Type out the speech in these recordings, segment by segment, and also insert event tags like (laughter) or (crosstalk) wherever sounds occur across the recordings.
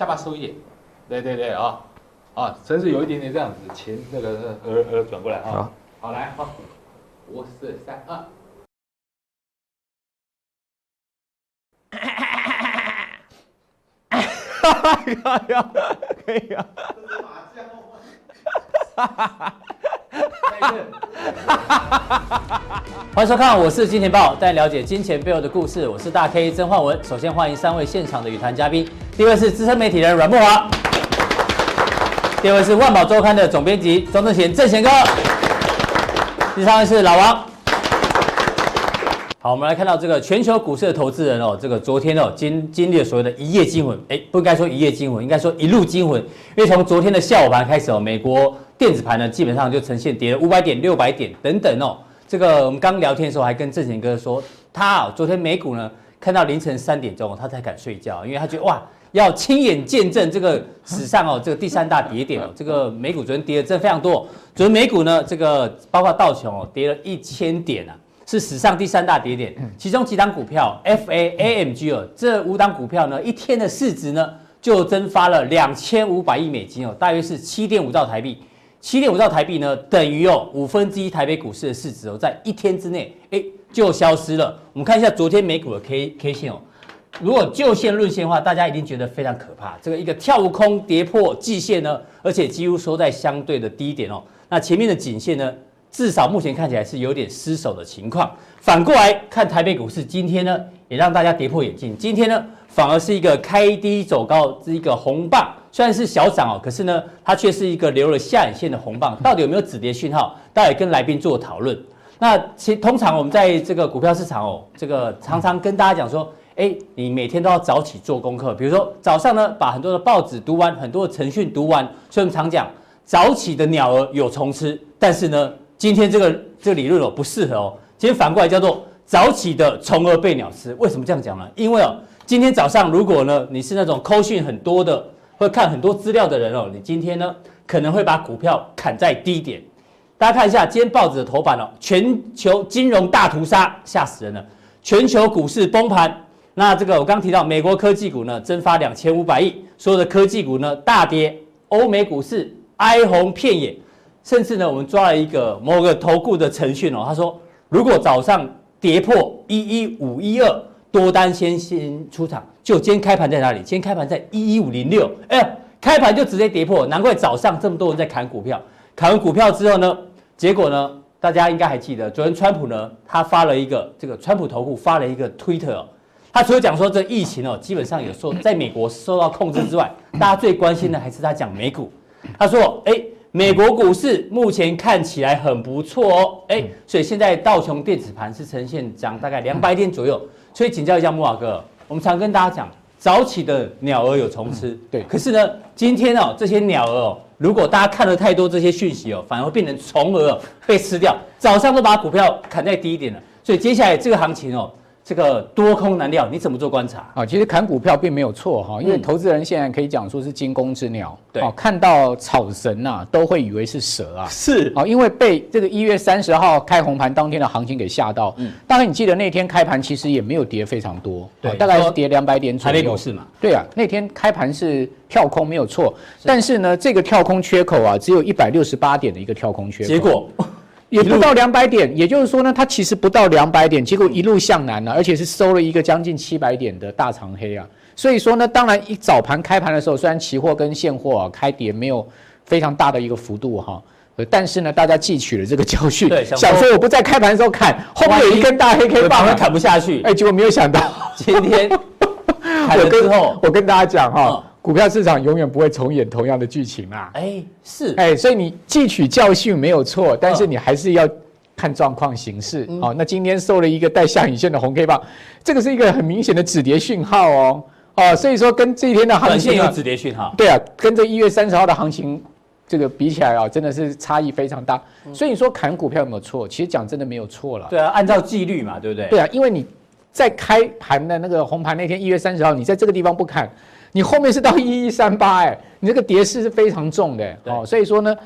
下巴收一点，对对对啊，啊，真是有一点点这样子，前那个呃呃转过来啊，好，好来好，五四三二，哈哈哈哈哈哈，可以啊，哈哈哈哈哈。(laughs) (laughs) 欢迎收看，我是金钱豹，带你了解金钱背后的故事。我是大 K 曾焕文。首先欢迎三位现场的语谈嘉宾，第一位是资深媒体人阮慕驊，第二位是万宝周刊的总编辑庄正贤，正贤哥，第三位是老王。好，我们来看到这个全球股市的投资人哦，这个昨天哦经经历了所谓的一夜惊魂，哎，不应该说一夜惊魂，应该说一路惊魂，因为从昨天的下午盘开始哦，美国电子盘呢基本上就呈现跌了五百点、六百点等等哦。这个我们刚聊天的时候还跟正贤哥说，他、哦、昨天美股呢看到凌晨三点钟他才敢睡觉，因为他觉得哇要亲眼见证这个史上哦这个第三大跌点哦，这个美股昨天跌的真的非常多，昨天美股呢这个包括道琼哦跌了一千点啊，是史上第三大跌点，其中几档股票 FAAMG 哦这五档股票呢一天的市值呢就蒸发了两千五百亿美金哦，大约是七点五兆台币。七点五兆台币呢，等于哦五分之一台北股市的市值哦，在一天之内，哎，就消失了。我们看一下昨天美股的 K K 线哦，如果就线论线的话，大家一定觉得非常可怕。这个一个跳空跌破季线呢，而且几乎收在相对的低点哦。那前面的颈线呢，至少目前看起来是有点失守的情况。反过来看台北股市，今天呢，也让大家跌破眼镜。今天呢，反而是一个开低走高，是一个红棒。虽然是小涨哦，可是呢，它却是一个留了下影线的红棒，到底有没有止跌讯号？待会跟来宾做讨论。那其通常我们在这个股票市场哦，这个常常跟大家讲说，哎，你每天都要早起做功课，比如说早上呢，把很多的报纸读完，很多的程序读完。所以我们常讲，早起的鸟儿有虫吃。但是呢，今天这个这个理论哦不适合哦，今天反过来叫做早起的虫儿被鸟吃。为什么这样讲呢？因为哦，今天早上如果呢你是那种扣讯很多的。会看很多资料的人哦，你今天呢可能会把股票砍在低点。大家看一下今天报纸的头版哦，全球金融大屠杀，吓死人了！全球股市崩盘。那这个我刚提到，美国科技股呢蒸发两千五百亿，所有的科技股呢大跌，欧美股市哀鸿遍野。甚至呢，我们抓了一个某个投顾的程序哦，他说如果早上跌破一一五一二。多单先先出场，就今天开盘在哪里？今天开盘在一一五零六，哎，开盘就直接跌破，难怪早上这么多人在砍股票。砍完股票之后呢，结果呢，大家应该还记得，昨天川普呢，他发了一个这个川普投顾发了一个推特哦，他除了讲说这疫情哦，基本上有受在美国受到控制之外，大家最关心的还是他讲美股。他说，哎。美国股市目前看起来很不错哦，哎，所以现在道琼电子盘是呈现涨大概两百点左右。所以请教一下木瓦哥，我们常跟大家讲，早起的鸟儿有虫吃，对。可是呢，今天哦，这些鸟儿哦，如果大家看了太多这些讯息哦，反而会变成虫儿被吃掉。早上都把股票砍在低一点了，所以接下来这个行情哦。这个多空难料，你怎么做观察啊？其实砍股票并没有错哈，因为投资人现在可以讲说是惊弓之鸟，对，看到草神呐，都会以为是蛇啊，是啊，因为被这个一月三十号开红盘当天的行情给吓到。嗯，当然你记得那天开盘其实也没有跌非常多，对，大概是跌两百点左右。台北股市嘛，对啊，那天开盘是跳空没有错，但是呢，这个跳空缺口啊，只有一百六十八点的一个跳空缺口，结果。也不到两百点，也就是说呢，它其实不到两百点，结果一路向南了，而且是收了一个将近七百点的大长黑啊。所以说呢，当然一早盘开盘的时候，虽然期货跟现货啊开跌没有非常大的一个幅度哈，但是呢，大家汲取了这个教训，对，想说我不在开盘的时候砍，后面有一根大黑 K 棒，砍不下去，哎，结果没有想到。今天 (laughs) 砍了之后，我跟大家讲哈。股票市场永远不会重演同样的剧情啦！哎，是哎，所以你汲取教训没有错，但是你还是要看状况行事。好，那今天收了一个带下影线的红 K 棒，这个是一个很明显的止跌讯号哦。哦，所以说跟这一天的行情有止跌讯号。对啊，跟这一月三十号的行情这个比起来啊，真的是差异非常大。所以你说砍股票有没有错？其实讲真的没有错了。对啊，按照纪律嘛，对不对？对啊，因为你在开盘的那个红盘那天一月三十号，你在这个地方不砍。你后面是到一一三八哎，你这个跌势是非常重的哦，所以说呢，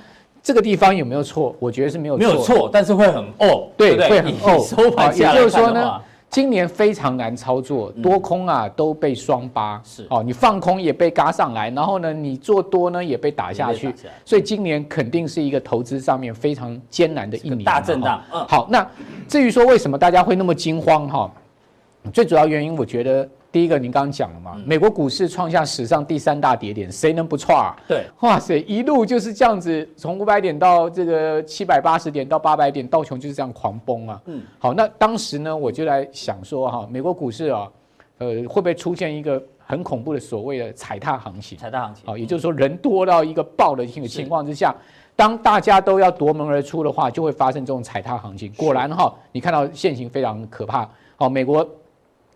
这个地方有没有错？我觉得是没有错，没有错，但是会很哦，对，会很哦。收盘价来看的话，今年非常难操作，多空啊都被双八，是哦，你放空也被嘎上来，然后呢，你做多呢也被打下去，所以今年肯定是一个投资上面非常艰难的一年，大震荡。嗯，好，那至于说为什么大家会那么惊慌哈？最主要原因，我觉得。第一个，您刚刚讲了嘛，美国股市创下史上第三大跌点，谁能不错啊？对，哇塞，一路就是这样子，从五百点到这个七百八十点到八百点，道琼就是这样狂崩啊。嗯，好，那当时呢，我就来想说哈，美国股市啊，呃，会不会出现一个很恐怖的所谓的踩踏行情？踩踏行情，好，也就是说人多到一个爆的一个情况之下，当大家都要夺门而出的话，就会发生这种踩踏行情。果然哈，你看到现行非常可怕。好，美国。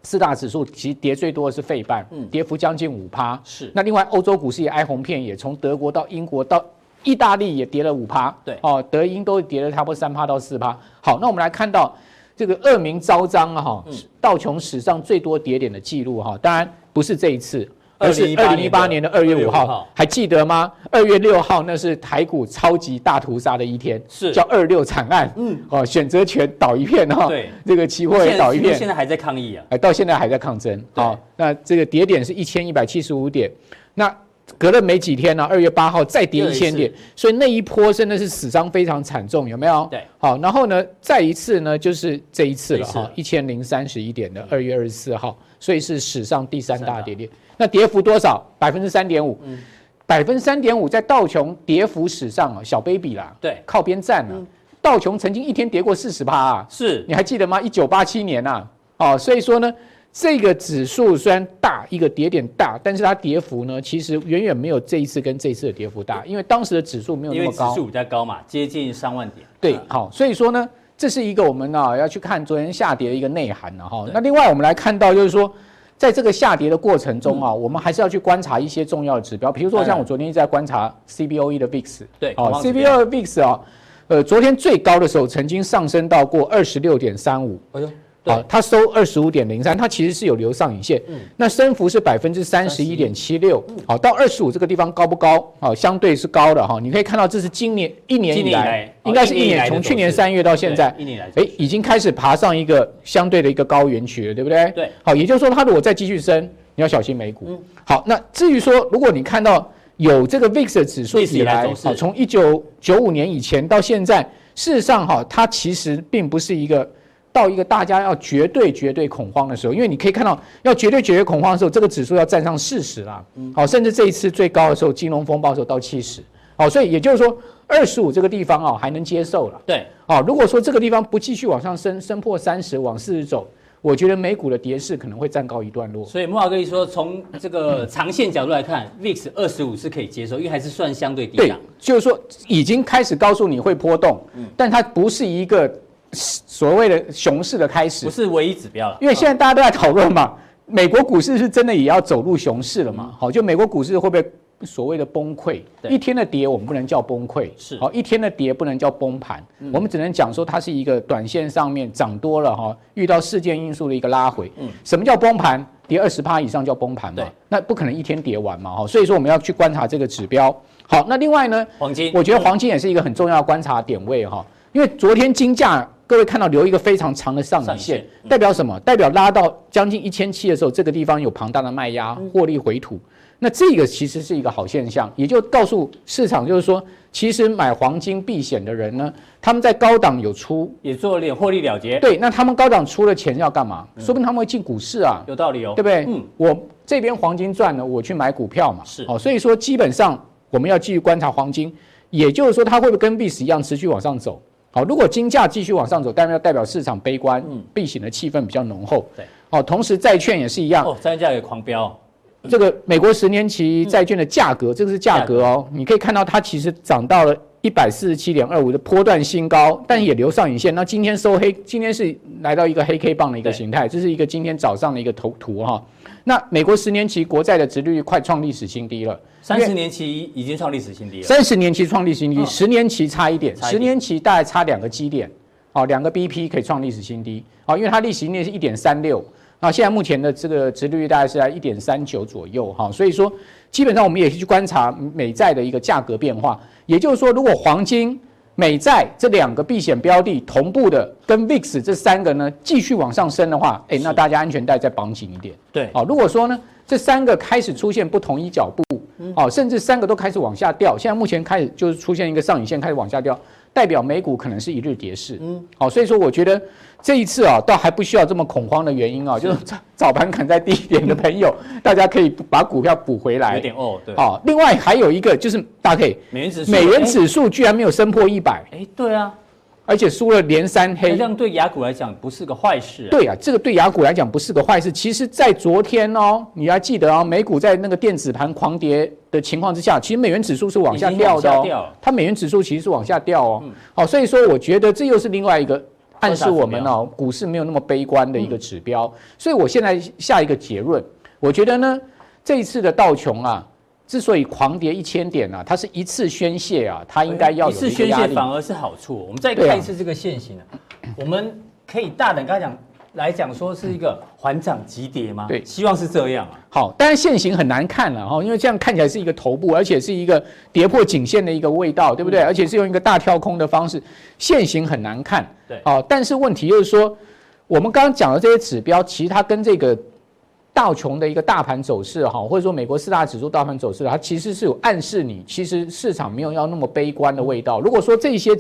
四大指数其实跌最多的是费半，嗯，跌幅将近五趴。是，那另外欧洲股市也哀鸿遍野，从德国到英国到意大利也跌了五趴。对，哦，德英都跌了差不多三趴到四趴。好，那我们来看到这个恶名昭彰哈，道琼史上最多跌点的记录哈，当然不是这一次。而是二零一八年的二月五号，还记得吗？二月六号那是台股超级大屠杀的一天，是。叫二六惨案。嗯，哦，选择权倒一片哈，对，这个期货也倒一片，现在还在抗议啊，哎，到现在还在抗争。好，那这个跌点是一千一百七十五点，那隔了没几天呢，二月八号再跌一千点，所以那一波真的是死伤非常惨重，有没有？对，好，然后呢，再一次呢，就是这一次了哈，一千零三十一点的二月二十四号，所以是史上第三大。跌点。那跌幅多少？百分之三点五，百分之三点五在道琼跌幅史上啊，小 baby 啦，对，靠边站了。道琼曾经一天跌过四十趴啊，是，你还记得吗？一九八七年呐，哦，所以说呢，这个指数虽然大，一个跌点大，但是它跌幅呢，其实远远没有这一次跟这一次的跌幅大，因为当时的指数没有那么高，因为指数比较高嘛，接近三万点。对，好，所以说呢，这是一个我们啊要去看昨天下跌的一个内涵了哈。那另外我们来看到就是说。在这个下跌的过程中啊，我们还是要去观察一些重要的指标，比如说像我昨天一直在观察 CBOE 的 VIX，对，哦，CBOE 的 VIX 啊，呃，昨天最高的时候曾经上升到过二十六点三五。哎呦。好，它收二十五点零三，它其实是有留上影线，嗯，那升幅是百分之三十一点七六，好，到二十五这个地方高不高？好，相对是高的哈，你可以看到这是今年一年以来，应该是一年，从去年三月到现在，一年来，哎，已经开始爬上一个相对的一个高原区了，对不对？对，好，也就是说它如果再继续升，你要小心美股。好，那至于说如果你看到有这个 VIX 指数以来，好，从一九九五年以前到现在，事实上哈，它其实并不是一个。到一个大家要绝对绝对恐慌的时候，因为你可以看到，要绝对绝对恐慌的时候，这个指数要站上四十啦。好，甚至这一次最高的时候，金融风暴的时候到七十。好，所以也就是说，二十五这个地方啊，还能接受了。对。好，如果说这个地方不继续往上升，升破三十，往四十走，我觉得美股的跌势可能会暂告一段落。所以慕驊哥说，从这个长线角度来看，VIX 二十五是可以接受，因为还是算相对低。对，就是说已经开始告诉你会波动，但它不是一个。所谓的熊市的开始不是唯一指标了，因为现在大家都在讨论嘛，美国股市是真的也要走入熊市了嘛？好，就美国股市会不会所谓的崩溃？一天的跌我们不能叫崩溃，是好，一天的跌不能叫崩盘，我们只能讲说它是一个短线上面涨多了哈，遇到事件因素的一个拉回。嗯，什么叫崩盘？跌二十趴以上叫崩盘嘛？那不可能一天跌完嘛？哈，所以说我们要去观察这个指标。好，那另外呢，黄金，我觉得黄金也是一个很重要的观察点位哈，因为昨天金价。各位看到留一个非常长的上影线，代表什么？代表拉到将近一千七的时候，这个地方有庞大的卖压，获利回吐。那这个其实是一个好现象，也就告诉市场，就是说，其实买黄金避险的人呢，他们在高档有出，也做了点获利了结。对，那他们高档出了钱要干嘛？说不定他们会进股市啊，有道理哦，对不对？嗯，我这边黄金赚了，我去买股票嘛。是，哦，所以说基本上我们要继续观察黄金，也就是说，它会不会跟 VIX 一样持续往上走？好，如果金价继续往上走，当然要代表市场悲观，嗯，避险的气氛比较浓厚。对，好，同时债券也是一样。哦，债券价也狂飙，这个美国十年期债券的价格，这个是价格哦，你可以看到它其实涨到了一百四十七点二五的波段新高，但也留上影线。那今天收黑，今天是来到一个黑 K 棒的一个形态，这是一个今天早上的一个头图哈。那美国十年期国债的殖利率快创历史新低了，三十年期已经创历史新低了。三十年期创历史新低，十年期差一点，十年期大概差两个基点，哦，两个 BP 可以创历史新低，哦，因为它历史新低是一点三六，那现在目前的这个殖利率大概是在一点三九左右，哈，所以说基本上我们也去观察美债的一个价格变化，也就是说，如果黄金美债这两个避险标的同步的跟 VIX 这三个呢继续往上升的话，哎，那大家安全带再绑紧一点。对，好，如果说呢这三个开始出现不同一脚步，哦，甚至三个都开始往下掉，现在目前开始就是出现一个上影线开始往下掉，代表美股可能是一日跌势。嗯，好，所以说我觉得这一次啊，倒还不需要这么恐慌的原因啊，就是早早盘砍在低点的朋友，(laughs) 大家可以把股票补回来。有点哦，对。好，另外还有一个就是大家可以美元指数，美元指数居然没有升破一百。哎，对啊。而且输了连三黑，这样对雅股来讲不是个坏事啊。对啊，这个对雅股来讲不是个坏事。其实，在昨天哦，你要记得哦，美股在那个电子盘狂跌的情况之下，其实美元指数是往下掉的哦。它美元指数其实是往下掉哦。好，所以说我觉得这又是另外一个暗示我们哦，股市没有那么悲观的一个指标。所以我现在下一个结论，我觉得呢，这一次的道琼啊。之所以狂跌一千点啊，它是一次宣泄啊，它应该要有一次宣泄反而是好处。我们再看一次这个线型啊，我们可以大胆跟他讲来讲说是一个缓涨急跌吗？对，希望是这样啊。好，当然现行很难看了哈，因为这样看起来是一个头部，而且是一个跌破颈线的一个味道，对不对？而且是用一个大跳空的方式，现行很难看。对，好，但是问题就是说，我们刚刚讲的这些指标，其实它跟这个。道琼的一个大盘走势哈，或者说美国四大指数大盘走势，它其实是有暗示你，其实市场没有要那么悲观的味道。如果说这些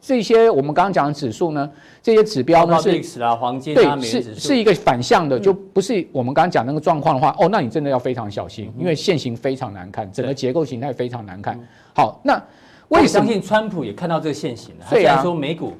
这些我们刚刚讲的指数呢，这些指标呢是啊黄金对是是一个反向的，就不是我们刚刚讲那个状况的话，哦，那你真的要非常小心，因为线形非常难看，整个结构形态非常难看。好，那我相信川普也看到这个线型了，他虽然说美股。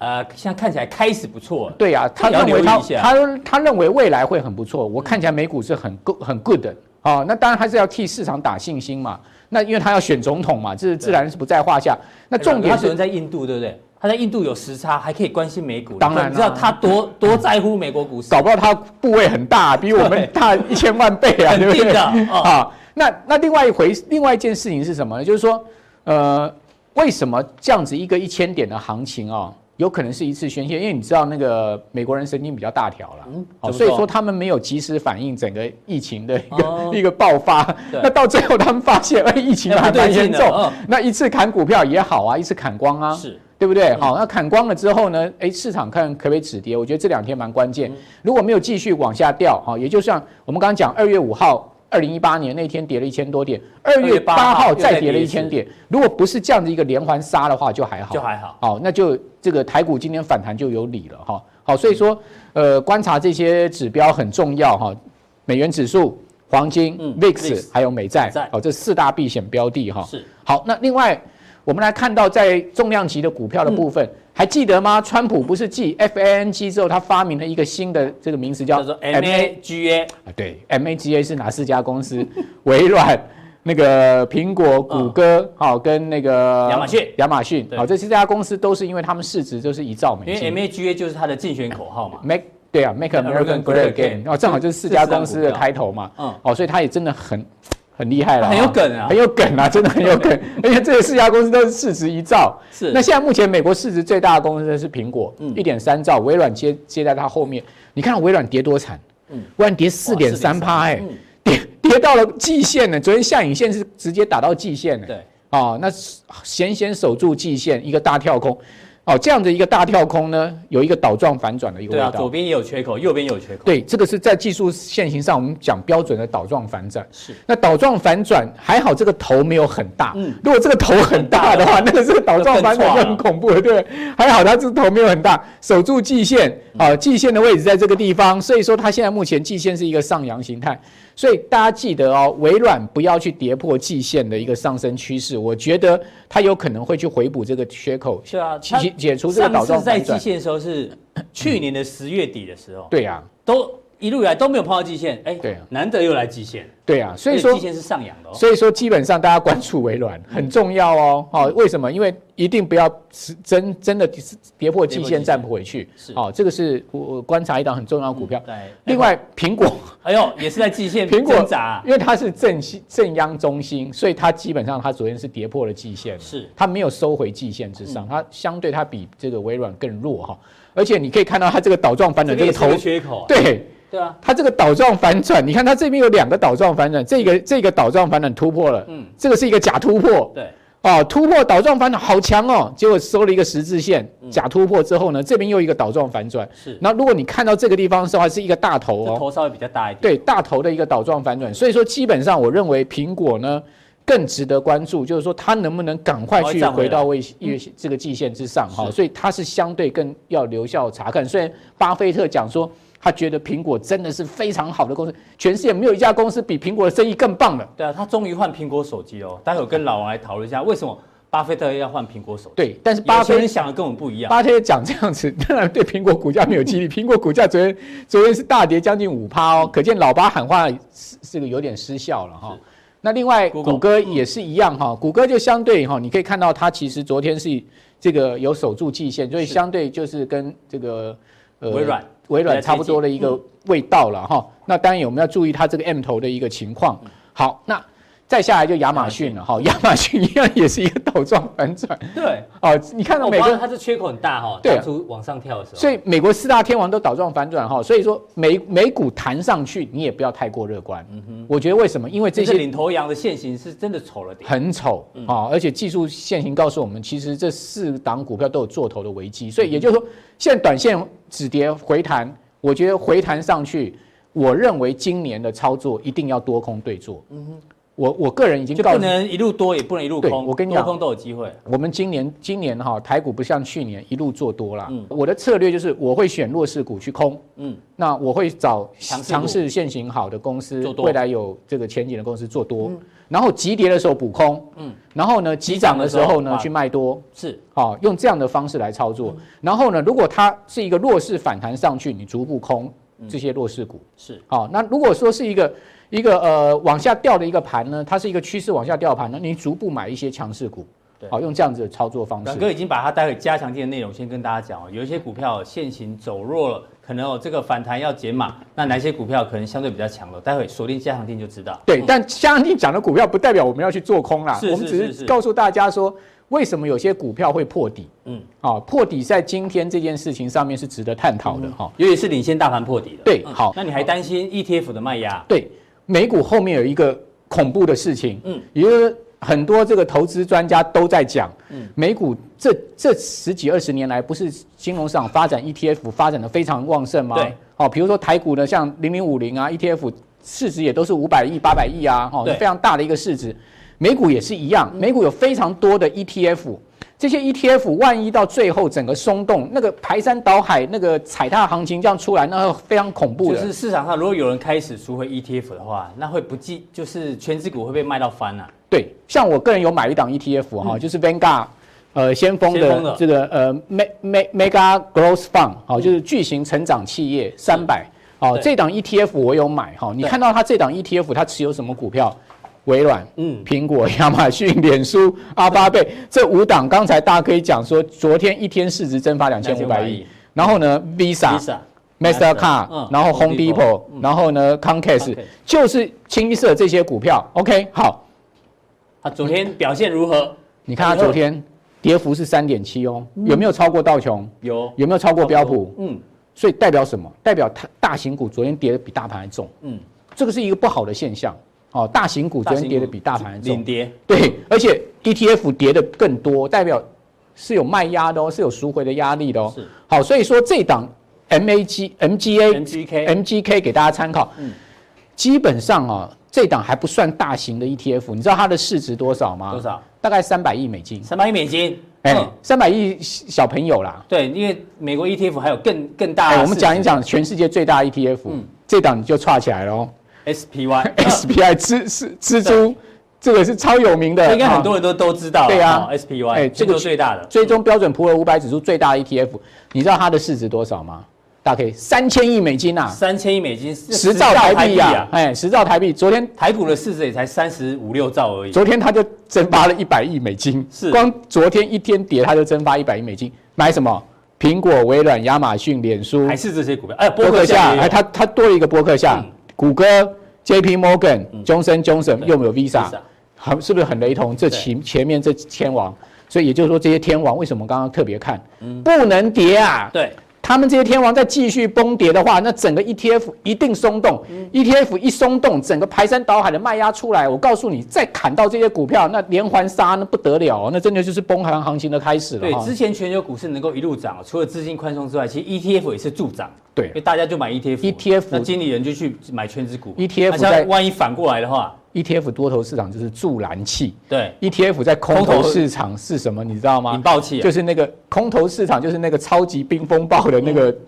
呃，现在看起来开始不错。对呀、啊，他认为他他他认为未来会很不错。我看起来美股是很 good 很 good 的啊。那当然还是要替市场打信心嘛。那因为他要选总统嘛，这是自然是不在话下。那重点是他在印度，对不对？他在印度有时差，还可以关心美股。当然，你知道他多多在乎美国股市，搞不到他部位很大，比我们大一千万倍啊，对不对？啊，那那另外一回，另外一件事情是什么呢？就是说，呃，为什么这样子一个一千点的行情啊？有可能是一次宣泄，因为你知道那个美国人神经比较大条了，嗯，所以说他们没有及时反应整个疫情的一个、哦、(laughs) 一个爆发，那到最后他们发现，哎，疫情还 (laughs) 蛮严重，哦，那一次砍股票也好啊，一次砍光啊，是。对不对？好，那砍光了之后呢，哎，市场看可不可以止跌？我觉得这两天蛮关键，如果没有继续往下掉，哈，也就像我们刚刚讲二月五号。二零一八年那天跌了一千多点，二月八号再跌了一千点。如果不是这样的一个连环杀的话，就还好，就还好。好，那就这个台股今天反弹就有理了哈。好，所以说呃，观察这些指标很重要哈。美元指数、黄金、VIX 还有美债，好，这四大避险标的哈。是。好，那另外我们来看到在重量级的股票的部分。还记得吗？川普不是继 FANG 之后，他发明了一个新的这个名词，叫做 MAGA。啊，对，MAGA 是哪四家公司？(laughs) 微软、那个苹果、谷歌，好，跟那个亚马逊。亚马逊，好，这四家公司都是因为他们市值就是一兆美金。因为 MAGA 就是他的竞选口号嘛。Make 对啊，Make America Great Again。哦，正好就是四家公司的开头嘛。嗯。哦，所以他也真的很。很厉害了，很有梗啊，很有梗啊，真的很有梗。(laughs) 而且这四家公司都是市值一兆。是。那现在目前美国市值最大的公司是苹果，一点三兆，微软接接在它后面。你看微软跌多惨，嗯，微软跌四点三趴，哎，跌跌到了季线呢。昨天下影线是直接打到季线的。对。哦，那险险守住季线，一个大跳空。哦，这样的一个大跳空呢，有一个倒状反转的一个味道。对啊，左边也有缺口，右边也有缺口。对，这个是在技术线型上我们讲标准的倒状反转。是。那倒状反转还好，这个头没有很大。嗯。如果这个头很大的话，那个是倒状反转就很恐怖了，对。还好它这个头没有很大，守住季线。啊，季线的位置在这个地方，所以说它现在目前季线是一个上扬形态。所以大家记得哦，微软不要去跌破季线的一个上升趋势，我觉得它有可能会去回补这个缺口。是啊，解解除这个倒状。上次在季线的时候是去年的十月底的时候。对呀，都。一路以来都没有碰到季线，哎，对啊，难得又来季线，对啊，所以说季线是上扬的，所以说基本上大家关注微软很重要哦，哦，为什么？因为一定不要真真的跌破季线站不回去，是，哦，这个是我观察一档很重要的股票。对，另外苹果，哎呦，也是在季线 (laughs) 苹果因为它是正正央中心，所以它基本上它昨天是跌破了季线，是，它没有收回季线之上，它相对它比这个微软更弱哈，而且你可以看到它这个倒状反转这个头缺口，对。对啊，它这个倒状反转，你看它这边有两个倒状反转，这个这个倒状反转突破了，嗯，这个是一个假突破，对，哦，突破倒状反转好强哦，结果收了一个十字线假突破之后呢，这边又一个倒状反转。是。那如果你看到这个地方的话，是一个大头哦，头稍微比较大一点。对，大头的一个倒状反转。所以说，基本上我认为苹果呢更值得关注，就是说它能不能赶快去回到位月这个季线之上哈。所以它是相对更要留校查看。虽然巴菲特讲说。他觉得苹果真的是非常好的公司，全世界没有一家公司比苹果的生意更棒了。对啊，他终于换苹果手机哦。待会跟老王来讨论一下，为什么巴菲特要换苹果手机？对，但是巴菲特想的跟我们不一样。巴菲特讲这样子，当然对苹果股价没有激励。苹果股价昨天昨天是大跌将近五趴哦，可见老巴喊话是这个有点失效了哈。那另外谷歌也是一样哈，谷歌就相对哈，你可以看到它其实昨天是这个有守住季线，所以相对就是跟这个呃微软。微软差不多的一个味道了哈，那当然我们要注意它这个 M 头的一个情况。好，那再下来就亚马逊了哈，亚马逊一样也是一个倒状反转。对，哦，你看到美国它是缺口很大哈，对，往上跳的时候。所以美国四大天王都倒状反转哈，所以说美美股弹上去你也不要太过乐观。嗯哼，我觉得为什么？因为这些领头羊的线型是真的丑了点，很丑啊，而且技术线型告诉我们，其实这四档股票都有做头的危机，所以也就是说，现在短线止跌回弹。我觉得回弹上去，我认为今年的操作一定要多空对坐。嗯哼，我我个人已经告诉你，不能一路多，也不能一路空。我跟你讲，多空都有机会。我们今年今年哈台股不像去年一路做多了。嗯，我的策略就是我会选弱势股去空。嗯，那我会找强势现行好的公司，未来有这个前景的公司做多。然后急跌的时候补空，嗯，然后呢急涨的时候呢去卖多，是，好，用这样的方式来操作。然后呢，如果它是一个弱势反弹上去，你逐步空这些弱势股，是，好。那如果说是一个一个呃往下掉的一个盘呢，它是一个趋势往下掉盘呢，你逐步买一些强势股。好，用这样子的操作方式。哥已经把它待会加强店的内容先跟大家讲哦。有一些股票现行走弱了，可能哦这个反弹要减码。那哪些股票可能相对比较强了？待会锁定加强店就知道。对，但加强錠讲的股票不代表我们要去做空啦。我们只是告诉大家说，为什么有些股票会破底。嗯，啊，破底在今天这件事情上面是值得探讨的哈。尤其是领先大盘破底的。对，好。那你还担心 ETF 的卖压？对，美股后面有一个恐怖的事情。嗯，也就是。很多这个投资专家都在讲，美股这这十几二十年来，不是金融市场发展 ETF 发展的非常旺盛吗？对，哦，比如说台股呢，像零零五零啊，ETF 市值也都是五百亿、八百亿啊，哦，非常大的一个市值。美股也是一样，美股有非常多的 ETF。这些 ETF 万一到最后整个松动，那个排山倒海，那个踩踏行情这样出来，那非常恐怖的。就是市场上如果有人开始赎回 ETF 的话，那会不计就是权值股会被卖到翻啊。对，像我个人有买一档 ETF 哈、嗯，就是 Vanguard 呃先锋的这个呃 Mega Growth Fund 好，就是巨型成长企业三百好，这档 ETF 我有买哈。你看到它这档 ETF 它持有什么股票？微软、嗯，苹果、(laughs) 亚马逊、脸书、阿巴贝这五档，刚才大家可以讲说，昨天一天市值蒸发两千五百亿，然后呢，Visa、Mastercard，然后 Home Depot，然后呢，Comcast，就是清一色这些股票。OK，好，它昨天表现如何？你看它昨天跌幅是三点七哦，有没有超过道琼？有，有没有超过标普？嗯，所以代表什么？代表它大型股昨天跌的比大盘还重。嗯，这个是一个不好的现象。哦，大型股昨天跌的比大盘还重，跌。对，而且 ETF 跌的更多，代表是有卖压的哦，是有赎回的压力的哦。是。好，所以说这档 MAG、MGA、MGK、MGK 给大家参考。嗯。基本上啊，这档还不算大型的 ETF，你知道它的市值多少吗？多少？大概三百亿美金。三百亿美金。哎，三百亿小朋友啦。对，因为美国 ETF 还有更更大的。我们讲一讲全世界最大 ETF，嗯，这档你就串起来了哦。SPY SPY 蜘是蜘蛛，这个是超有名的，应该很多人都都知道。对啊，SPY，哎，这个最大的最终标准普尔五百指数最大的 ETF，你知道它的市值多少吗？大概三千亿美金呐，三千亿美金，十兆台币啊，哎，十兆台币。昨天台股的市值也才三十五六兆而已，昨天它就蒸发了一百亿美金，是光昨天一天跌，它就蒸发一百亿美金。买什么？苹果、微软、亚马逊、脸书，还是这些股票？哎，博客下，哎，它它多了一个波克夏。谷歌、J.P. Morgan、Johnson Johnson 又没有 Visa，很是不是很雷同？这前前面这天王，所以也就是说这些天王为什么刚刚特别看？不能跌啊！对，他们这些天王再继续崩跌的话，那整个 ETF 一定松动。嗯、ETF 一松动，整个排山倒海的卖压出来，我告诉你，再砍到这些股票，那连环杀那不得了，那真的就是崩盘行情的开始了。对，之前全球股市能够一路涨，除了资金宽松之外，其实 ETF 也是助涨。对，因为大家就买 ETF，ETF，那经理人就去买全值股。ETF 在万一反过来的话，ETF 多头市场就是助燃器。对，ETF 在空头市场是什么？你知道吗？引爆器，就是那个空头市场，就是那个超级冰风暴的那个、嗯、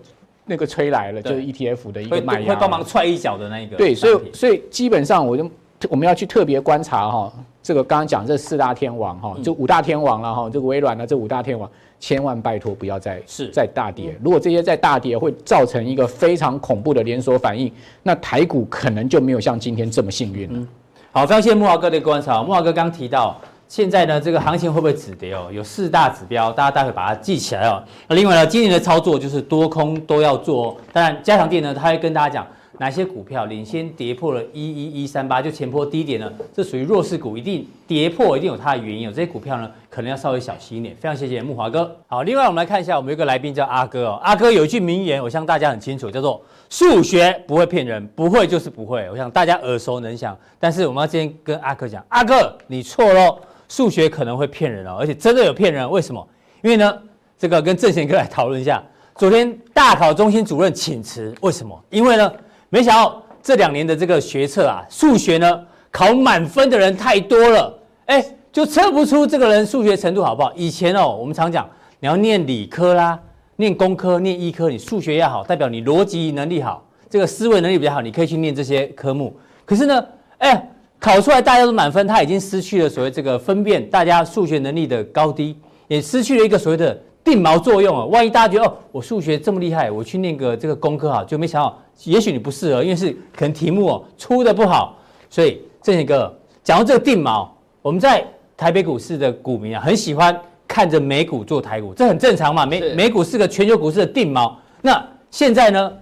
那个吹来了，就是 ETF 的一个卖压，会帮忙踹一脚的那一个。对，所以所以基本上我就我们要去特别观察哈，这个刚刚讲这四大天王哈，就五大天王了哈，这个微软的这五大天王。千万拜托不要再是再大跌，如果这些再大跌会造成一个非常恐怖的连锁反应，那台股可能就没有像今天这么幸运了。嗯，好，非常谢谢木华哥的观察。木华哥刚提到，现在呢这个行情会不会止跌哦？有四大指标，大家待会把它记起来哦。那另外呢，今年的操作就是多空都要做。当然，加强店呢，他会跟大家讲。哪些股票领先跌破了一一一三八，就前波低点呢？这属于弱势股，一定跌破，一定有它的原因。有这些股票呢，可能要稍微小心一点。非常谢谢木华哥。好，另外我们来看一下，我们有一个来宾叫阿哥哦。阿哥有一句名言，我相信大家很清楚，叫做“数学不会骗人，不会就是不会”。我想大家耳熟能详。但是我们要今天跟阿哥讲，阿哥你错喽，数学可能会骗人哦，而且真的有骗人。为什么？因为呢，这个跟正贤哥来讨论一下。昨天大考中心主任请辞，为什么？因为呢。没想到这两年的这个学测啊，数学呢考满分的人太多了，哎，就测不出这个人数学程度好不好。以前哦，我们常讲，你要念理科啦，念工科、念医科，你数学要好，代表你逻辑能力好，这个思维能力比较好，你可以去念这些科目。可是呢，哎，考出来大家都满分，他已经失去了所谓这个分辨大家数学能力的高低，也失去了一个所谓的。定锚作用啊！万一大家觉得哦，我数学这么厉害，我去念个这个工科哈，就没想到，也许你不适合，因为是可能题目哦出的不好。所以正贤哥讲到这个定锚，我们在台北股市的股民啊，很喜欢看着美股做台股，这很正常嘛。美美股是个全球股市的定锚。那现在呢，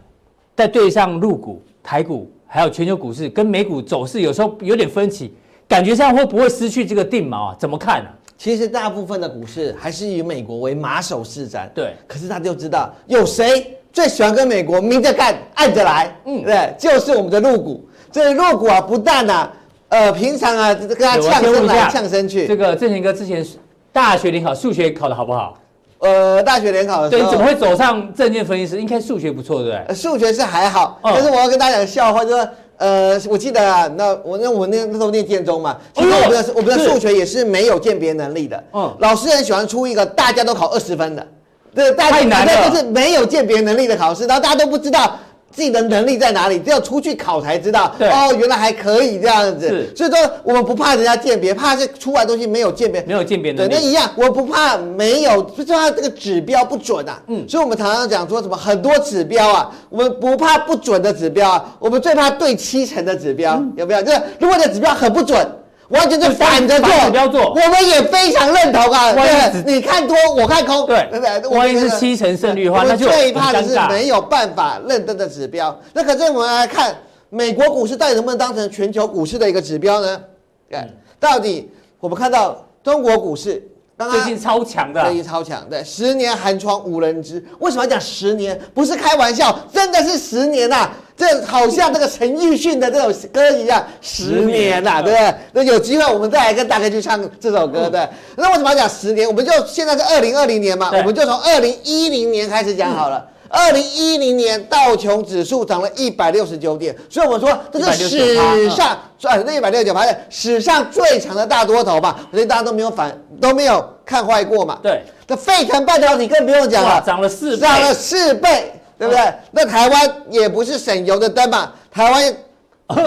在对上入股、台股还有全球股市跟美股走势有时候有点分歧，感觉上会不会失去这个定锚啊？怎么看呢、啊？其实大部分的股市还是以美国为马首是瞻，对。可是他就知道有谁最喜欢跟美国明着干、暗着来，嗯，对，就是我们的入股。这入股啊，不但啊，呃，平常啊跟他呛声来呛声去。这个正贤哥之前大学联考数学考得好不好？呃，大学联考的时候，对，怎么会走上证券分析师？应该数学不错，对不对？呃，数学是还好，但是我要跟大家讲笑话，就是。呃，我记得啊，那我那我那那时候念建中嘛，其实我们的我们的数学也是没有鉴别能力的。嗯，老师很喜欢出一个大家都考二十分的，对，大家那就是没有鉴别能力的考试，然后大家都不知道。自己的能力在哪里？只有出去考才知道。哦，原来还可以这样子。是，所以说我们不怕人家鉴别，怕是出来东西没有鉴别，没有鉴别能力。对，那一样，我不怕没有，就是它这个指标不准啊。嗯，所以我们常常讲说什么很多指标啊，我们不怕不准的指标啊，我们最怕对七成的指标，有没有？就是如果你的指标很不准。完全是反着做，不要做。我们也非常认同啊。对，你看多，我看空。对，对不对？万一是七成胜率的话，那就最怕的是没有办法认真的指标。那可是我们来看美国股市到底能不能当成全球股市的一个指标呢？对，到底我们看到中国股市最近超强的，最近超强，对，十年寒窗无人知。为什么要讲十年？不是开玩笑，真的是十年呐。这好像这个陈奕迅的这首歌一样，十年呐、啊，对不对？那有机会我们再来跟大家去唱这首歌，对。那为什么要讲十年？我们就现在是二零二零年嘛，我们就从二零一零年开始讲好了。二零一零年道琼指数涨了一百六十九点，所以我们说这是史上赚那一百六十九，反正史上最长的大多头吧。所以大家都没有反都没有看坏过嘛。对。那费城半导体更不用讲了，涨了四涨了四倍。对不对？哦、那台湾也不是省油的灯嘛，台湾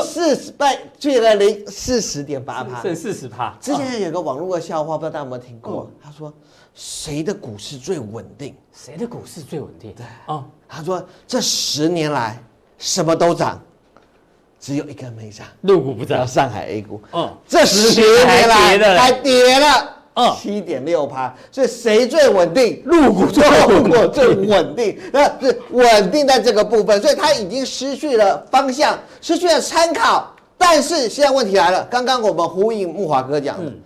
四十倍，去了零四十点八趴，剩四十趴。之前有个网络的笑话，不知道大家有没有听过？嗯、他说，谁的股市最稳定？谁的股市最稳定？对，哦，他说这十年来什么都涨，只有一个没涨，陆股不涨，上海 A 股。嗯，这十年来还跌了。七点六趴，所以谁最稳定？入股最最稳定，那是稳定在这个部分，所以它已经失去了方向，失去了参考。但是现在问题来了，刚刚我们呼应木华哥讲的，哎、嗯，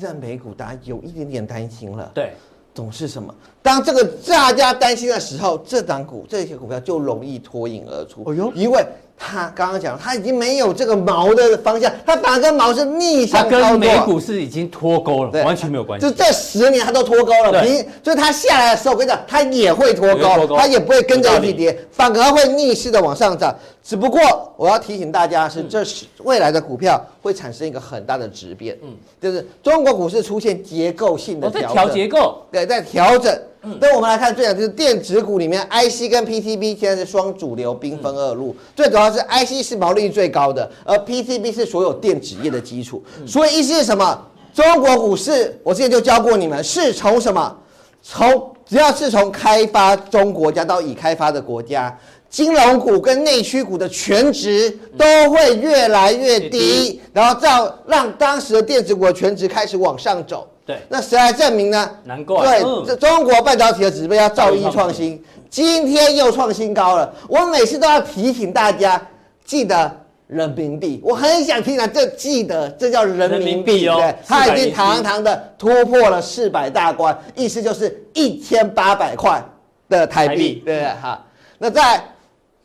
现在美股大家有一点点担心了。对，总是什么？当这个大家担心的时候，这档股这些股票就容易脱颖而出。哎呦，因为它刚刚讲，它已经没有这个毛的方向，它反而跟毛是逆向操作。它跟美股是已经脱钩了，完全没有关系。就这十年它都脱钩了，平，所以它下来的时候，我跟你讲，它也会脱钩，它也不会跟着一起跌，反而会逆势的往上涨。只不过我要提醒大家是，这是未来的股票会产生一个很大的质变，嗯，就是中国股市出现结构性的调整，调结构，对，在调整。那我们来看，最讲就是电子股里面，IC 跟 PCB 现在是双主流，兵分二路。最主要是 IC 是毛利率最高的，而 PCB 是所有电子业的基础。所以意思是什么？中国股市，我之前就教过你们，是从什么？从只要是从开发中国家到已开发的国家，金融股跟内需股的权值都会越来越低，然后这样让当时的电子股的权值开始往上走。对，那谁来证明呢？难怪。对，这中国半导体的指标要兆亿创新，今天又创新高了。我每次都要提醒大家，记得人民币。我很想提醒，这记得这叫人民币哦。对，它已经堂堂的突破了四百大关，意思就是一千八百块的台币，对不对？哈，那在。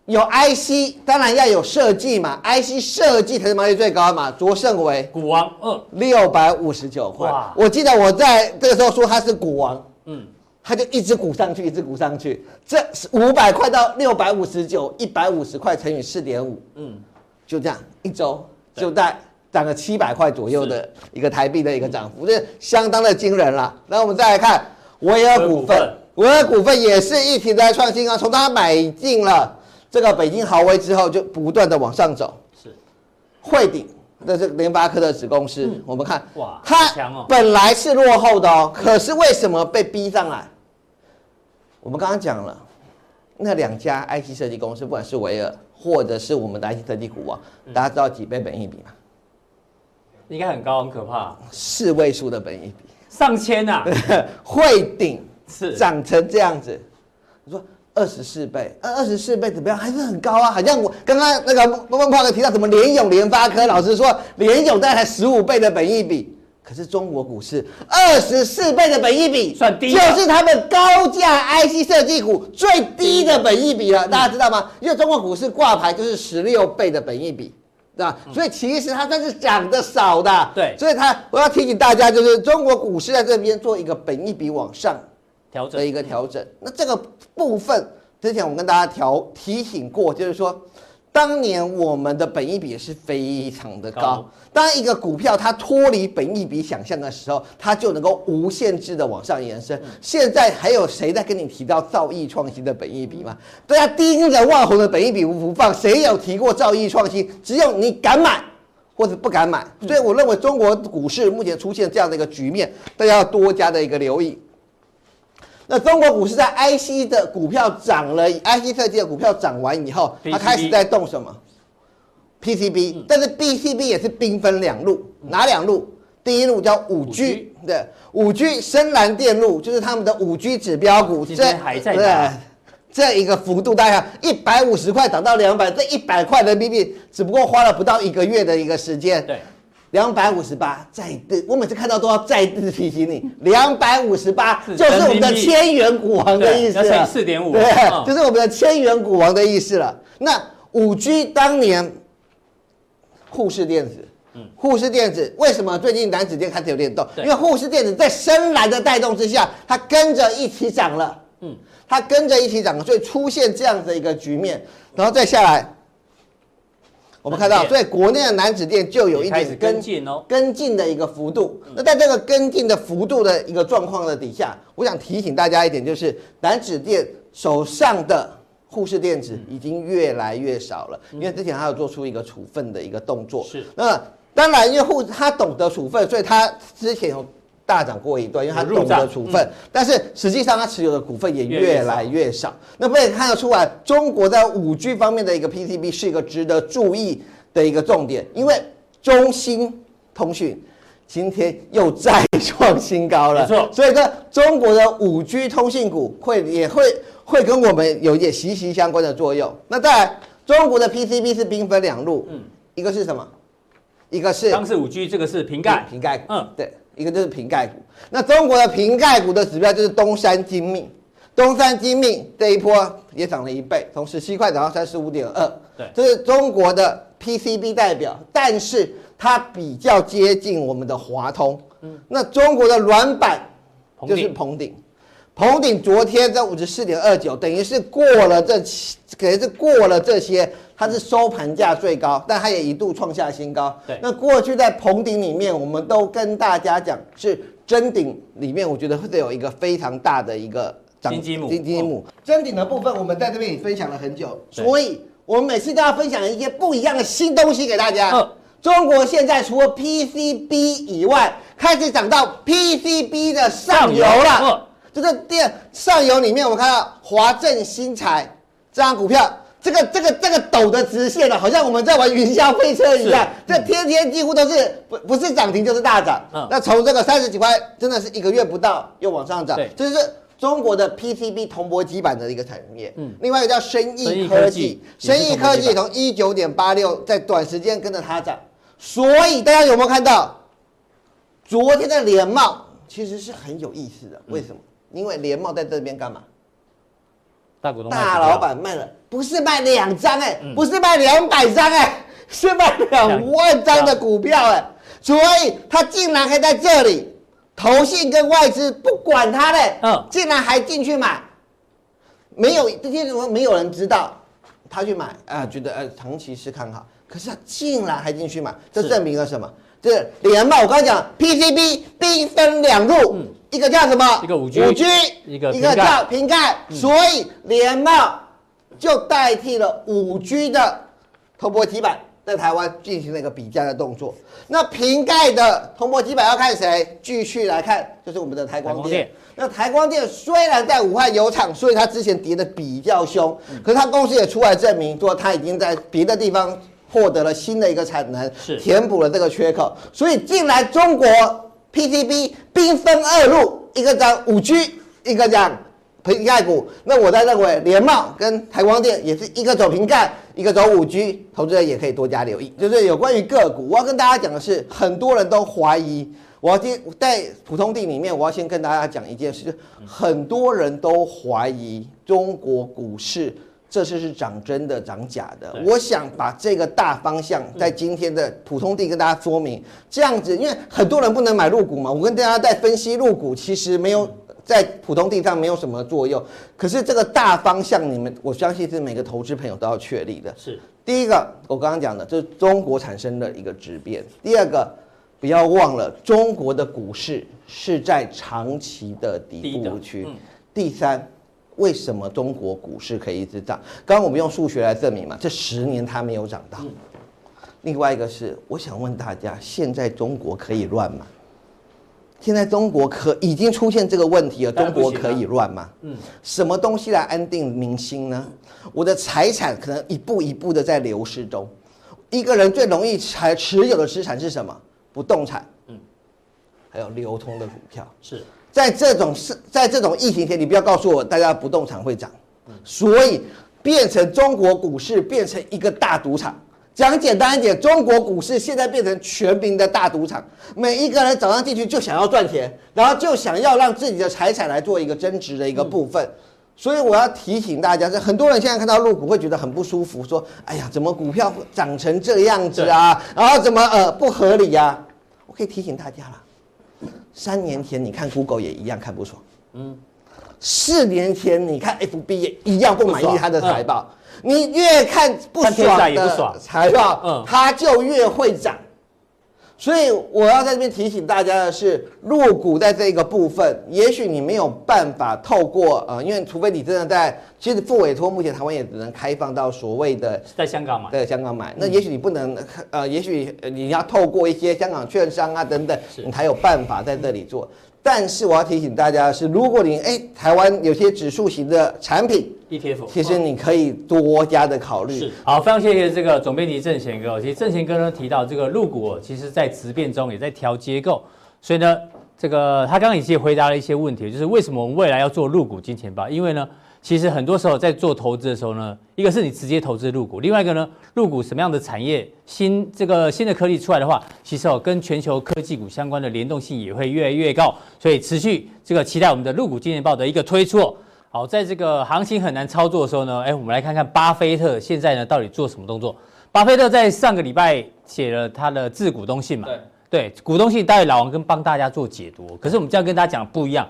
有 IC，当然要有设计嘛，IC 设计才是毛利最高嘛。卓胜为股王，嗯，六百五十九块。我记得我在这个时候说他是股王，嗯，他就一直股上去，一直股上去。这五百块到六百五十九，一百五十块乘以四点五，嗯，就这样一周就在涨了七百块左右的一个台币的一个涨幅，这是相当的惊人了。那我们再来看维尔股份，维尔股份也是一直在创新啊，从它买进了。这个北京豪威之后就不断的往上走，是汇顶，这是联发科的子公司。嗯、我们看，哇，它本来是落后的哦，可是为什么被逼上来？我们刚刚讲了，那两家 IC 设计公司，不管是维尔或者是我们的 IC 设计股王，大家知道几倍本益比吗？应该很高，很可怕，四位数的本益比，上千啊！(laughs) 汇顶是长成这样子，你说。二十四倍，二二十四倍怎么样？还是很高啊！好像我刚刚那个孟孟胖哥提到什么联咏、联发科，老师说联咏大概才十五倍的本益比，可是中国股市二十四倍的本益比算低，就是他们高价 IC 设计股最低的本益比了。大家知道吗？因为中国股市挂牌就是十六倍的本益比，对吧？所以其实它算是涨得少的。对，所以它我要提醒大家，就是中国股市在这边做一个本益比往上。调整的一个调整，那这个部分之前我们跟大家调提醒过，就是说，当年我们的本益比是非常的高。高当一个股票它脱离本益比想象的时候，它就能够无限制的往上延伸。嗯、现在还有谁在跟你提到造诣创新的本益比吗？大家盯着万宏的本益比不放，谁有提过造诣创新？只有你敢买或者不敢买。所以我认为中国股市目前出现这样的一个局面，大家要多加的一个留意。那中国股市在 IC 的股票涨了，IC 设计的股票涨完以后，它开始在动什么？PCB，但是 PCB 也是兵分两路，哪两路？第一路叫五 G，对，五 G 深蓝电路就是他们的五 G 指标股，这还在对，这一个幅度大概一百五十块涨到两百，这一百块人民币只不过花了不到一个月的一个时间，对。两百五十八，再次，我每次看到都要再次提醒你，两百五十八就是我们的千元股王的意思了，四点五，对，就是我们的千元股王的意思了。那五 G 当年，沪市电子，嗯，沪市电子为什么最近楠梓电开始有点动？因为沪市电子在深蓝的带动之下，它跟着一起涨了，嗯，它跟着一起涨了，所以出现这样的一个局面，然后再下来。我们看到，所以国内的男子店就有一点跟进哦，跟进的一个幅度。那在这个跟进的幅度的一个状况的底下，我想提醒大家一点，就是男子店手上的护士电子已经越来越少了，因为之前他有做出一个处分的一个动作。是，那当然，因为沪他懂得处分，所以他之前有。大涨过一段，因为他懂得处分，嗯、但是实际上他持有的股份也越来越少。那不也看得出来，中国在五 G 方面的一个 PCB 是一个值得注意的一个重点，因为中兴通讯今天又再创新高了。没错，所以说，中国的五 G 通信股会也会会跟我们有一点息息相关的作用。那再来，中国的 PCB 是兵分两路，嗯，一个是什么？一个是当时五 G 这个是瓶盖，瓶盖，嗯，对。一个就是瓶盖股。那中国的瓶盖股的指标就是东山精密，东山精密这一波也涨了一倍，从十七块涨到三十五点二。对，这是中国的 PCB 代表，但是它比较接近我们的华通。嗯，那中国的软板就是鹏鼎。鹏鼎昨天在五十四点二九，等于是过了这七，可能是过了这些，它是收盘价最高，但它也一度创下新高。对，那过去在鹏鼎里面，我们都跟大家讲是真鼎里面，我觉得会有一个非常大的一个金鸡母。金鸡母，真鼎的部分，我们在这边也分享了很久，所以我们每次都要分享一些不一样的新东西给大家。嗯，中国现在除了 PCB 以外，开始涨到 PCB 的上游了。这个电上游里面，我们看到华正新材这张股票，这个这个这个陡的直线了，好像我们在玩云霄飞车一样，这天天几乎都是不不是涨停就是大涨。嗯，那从这个三十几块，真的是一个月不到又往上涨。对，这是中国的 PCB 铜箔基板的一个产业。嗯，另外一个叫生意科技，生意科技从一九点八六在短时间跟着它涨，所以大家有没有看到昨天的联茂其实是很有意思的？为什么？因为联茂在这边干嘛？大股东大老板卖了，不是卖两张哎，不是卖两百张哎，(laughs) 是卖两万张的股票哎，所以他竟然还在这里，投信跟外资不管他嘞，嗯，竟然还进去买，没有这些什么没有人知道，他去买啊，觉得呃长期是看好，可是他竟然还进去买，这证明了什么？这联茂我刚才讲 PCB 兵分两路。一个叫什么？一个五 G，五 G，一个一个叫瓶盖，嗯、所以联茂就代替了五 G 的铜箔基板，在台湾进行了一个比价的动作。那瓶盖的铜箔基板要看谁？继续来看，就是我们的台光电。那台光电虽然在武汉有厂，所以它之前跌的比较凶，嗯、可是它公司也出来证明说，它已经在别的地方获得了新的一个产能，是填补了这个缺口，所以进来中国。PCB 兵分二路，一个讲五 G，一个讲瓶盖股。那我在认为联茂跟台光电也是一个走瓶盖，一个走五 G，投资人也可以多加留意。就是有关于个股，我要跟大家讲的是，很多人都怀疑。我要先在普通地里面，我要先跟大家讲一件事，就很多人都怀疑中国股市。这次是涨真的，涨假的。我想把这个大方向在今天的普通地跟大家说明，这样子，因为很多人不能买入股嘛，我跟大家在分析入股，其实没有在普通地上没有什么作用。可是这个大方向，你们我相信是每个投资朋友都要确立的。是第一个，我刚刚讲的，就是中国产生的一个质变。第二个，不要忘了，中国的股市是在长期的底部区。嗯、第三。为什么中国股市可以一直涨？刚刚我们用数学来证明嘛，这十年它没有涨到。另外一个是，我想问大家，现在中国可以乱吗？现在中国可已经出现这个问题了，中国可以乱吗？嗯，什么东西来安定民心呢？我的财产可能一步一步的在流失中。一个人最容易持持有的资产是什么？不动产，嗯，还有流通的股票是。在这种是，在这种疫情前，你不要告诉我大家不动产会涨，所以变成中国股市变成一个大赌场。讲简单一点，中国股市现在变成全民的大赌场，每一个人早上进去就想要赚钱，然后就想要让自己的财产来做一个增值的一个部分。所以我要提醒大家，是很多人现在看到入股会觉得很不舒服，说：“哎呀，怎么股票涨成这样子啊？然后怎么呃不合理呀？”我可以提醒大家了。三年前你看 Google 也一样看不爽，嗯，四年前你看 FB 也一样不满意它的财报，嗯、你越看不爽的财报，嗯，它就越会涨。所以我要在这边提醒大家的是，入股在这个部分，也许你没有办法透过呃，因为除非你真的在，其实付委托目前台湾也只能开放到所谓的在香港买，在香港买，那也许你不能，呃，也许你要透过一些香港券商啊等等，你才有办法在这里做。但是我要提醒大家的是，如果你哎台湾有些指数型的产品 ETF，其实你可以多加的考虑。是，好，非常谢谢这个总编辑郑贤哥。其实郑贤哥呢提到这个入股，其实在直变中也在调结构，所以呢，这个他刚刚已经回答了一些问题，就是为什么我们未来要做入股金钱豹？因为呢，其实很多时候在做投资的时候呢，一个是你直接投资入股，另外一个呢，入股什么样的产业，新这个新的科技出来的话，其实哦跟全球科技股相关的联动性也会越来越高，所以持续这个期待我们的入股金钱豹的一个推出哦。好，在这个行情很难操作的时候呢，哎，我们来看看巴菲特现在呢到底做什么动作。巴菲特在上个礼拜写了他的致股东信嘛，对，对，股东信待会老王跟帮大家做解读，可是我们这样跟大家讲不一样。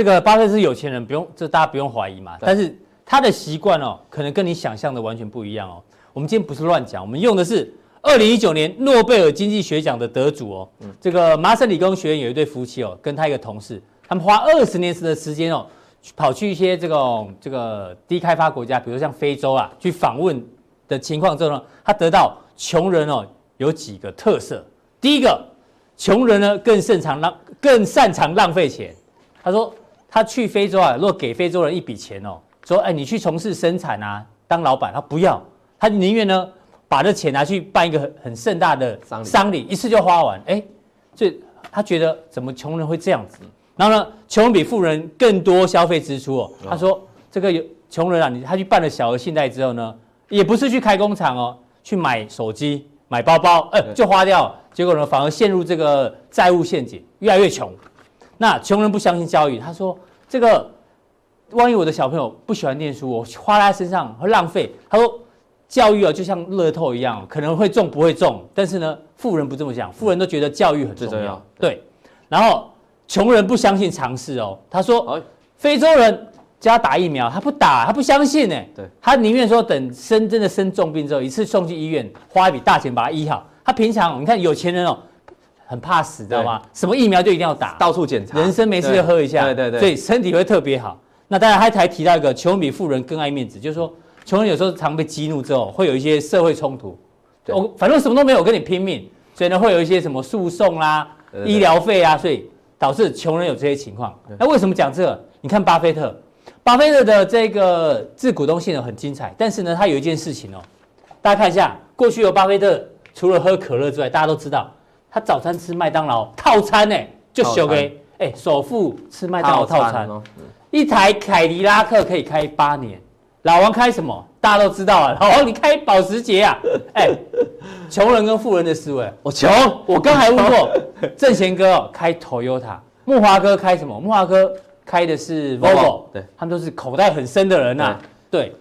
这个巴菲特是有钱人，不用这大家不用怀疑嘛。但是他的习惯哦，可能跟你想象的完全不一样哦。我们今天不是乱讲，我们用的是二零一九年诺贝尔经济学奖的得主哦。这个麻省理工学院有一对夫妻哦，跟他一个同事，他们花二十年时的时间哦，跑去一些这种这个低开发国家，比如像非洲啊，去访问的情况之后呢，他得到穷人哦有几个特色。第一个，穷人呢更擅长浪更擅长浪费钱。他说。他去非洲啊，如果给非洲人一笔钱哦，说哎，你去从事生产啊，当老板，他不要，他宁愿呢把这钱拿去办一个很很盛大的丧礼，一次就花完，哎，所以他觉得怎么穷人会这样子？然后呢，穷人比富人更多消费支出哦。他说这个有穷人啊，你他去办了小额信贷之后呢，也不是去开工厂哦，去买手机、买包包，哎，就花掉，结果呢反而陷入这个债务陷阱，越来越穷。那穷人不相信教育，他说：“这个万一我的小朋友不喜欢念书，我花在他身上会浪费。”他说：“教育啊，就像乐透一样，可能会中不会中。但是呢，富人不这么想，富人都觉得教育很重要。重要对，对，然后穷人不相信尝试哦。他说：非洲人叫他打疫苗，他不打，他不相信呢。对，他宁愿说等生真的生重病之后，一次送去医院，花一笔大钱把他医好。他平常你看有钱人哦。”很怕死，知道吗？什么疫苗就一定要打，到处检查，人生没事就喝一下，对对对，所以身体会特别好。那当然，他还提到一个穷人比富人更爱面子，就是说，穷人有时候常被激怒之后，会有一些社会冲突。我反正什么都没有，跟你拼命，所以呢，会有一些什么诉讼啦、医疗费啊，所以导致穷人有这些情况。那为什么讲这个？你看巴菲特，巴菲特的这个致股东信呢很精彩，但是呢，他有一件事情哦，大家看一下，过去有巴菲特除了喝可乐之外，大家都知道。他早餐吃麦当劳套餐呢，就修给哎首富吃麦当劳套餐，一台凯迪拉克可以开八年。老王开什么？大家都知道啊。(laughs) 老王你开保时捷啊？哎，穷人跟富人的思维。我穷，我刚还问过 (laughs) 正贤哥哦，开 Toyota。木华哥开什么？木华哥开的是 Volvo。对，他们都是口袋很深的人呐。对。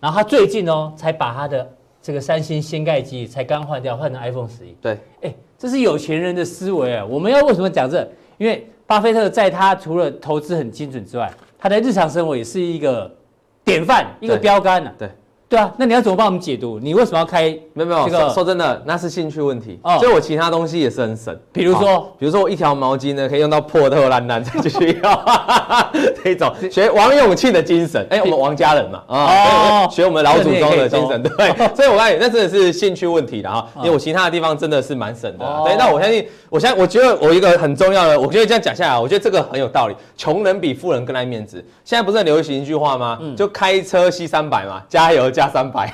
然后他最近哦，才把他的这个三星掀盖机才刚换掉，换成 iPhone 十一。对。哎。这是有钱人的思维啊！我们要为什么讲这？因为巴菲特在他除了投资很精准之外，他的日常生活也是一个典范，一个标杆呢。对。对啊，那你要怎么帮我们解读？你为什么要开？没有没有，这个说真的，那是兴趣问题。哦，所以我其他东西也是很省。比如说，比如说我一条毛巾呢，可以用到破透烂烂再继续用，这种学王永庆的精神。哎，我们王家人嘛，啊，学我们老祖宗的精神。对，所以我告诉你，那真的是兴趣问题的哈。因为我其他的地方真的是蛮省的。对，那我相信，我相信，我觉得我一个很重要的，我觉得这样讲下来，我觉得这个很有道理。穷人比富人更爱面子。现在不是很流行一句话吗？就开车吸三百嘛，加油。加三百，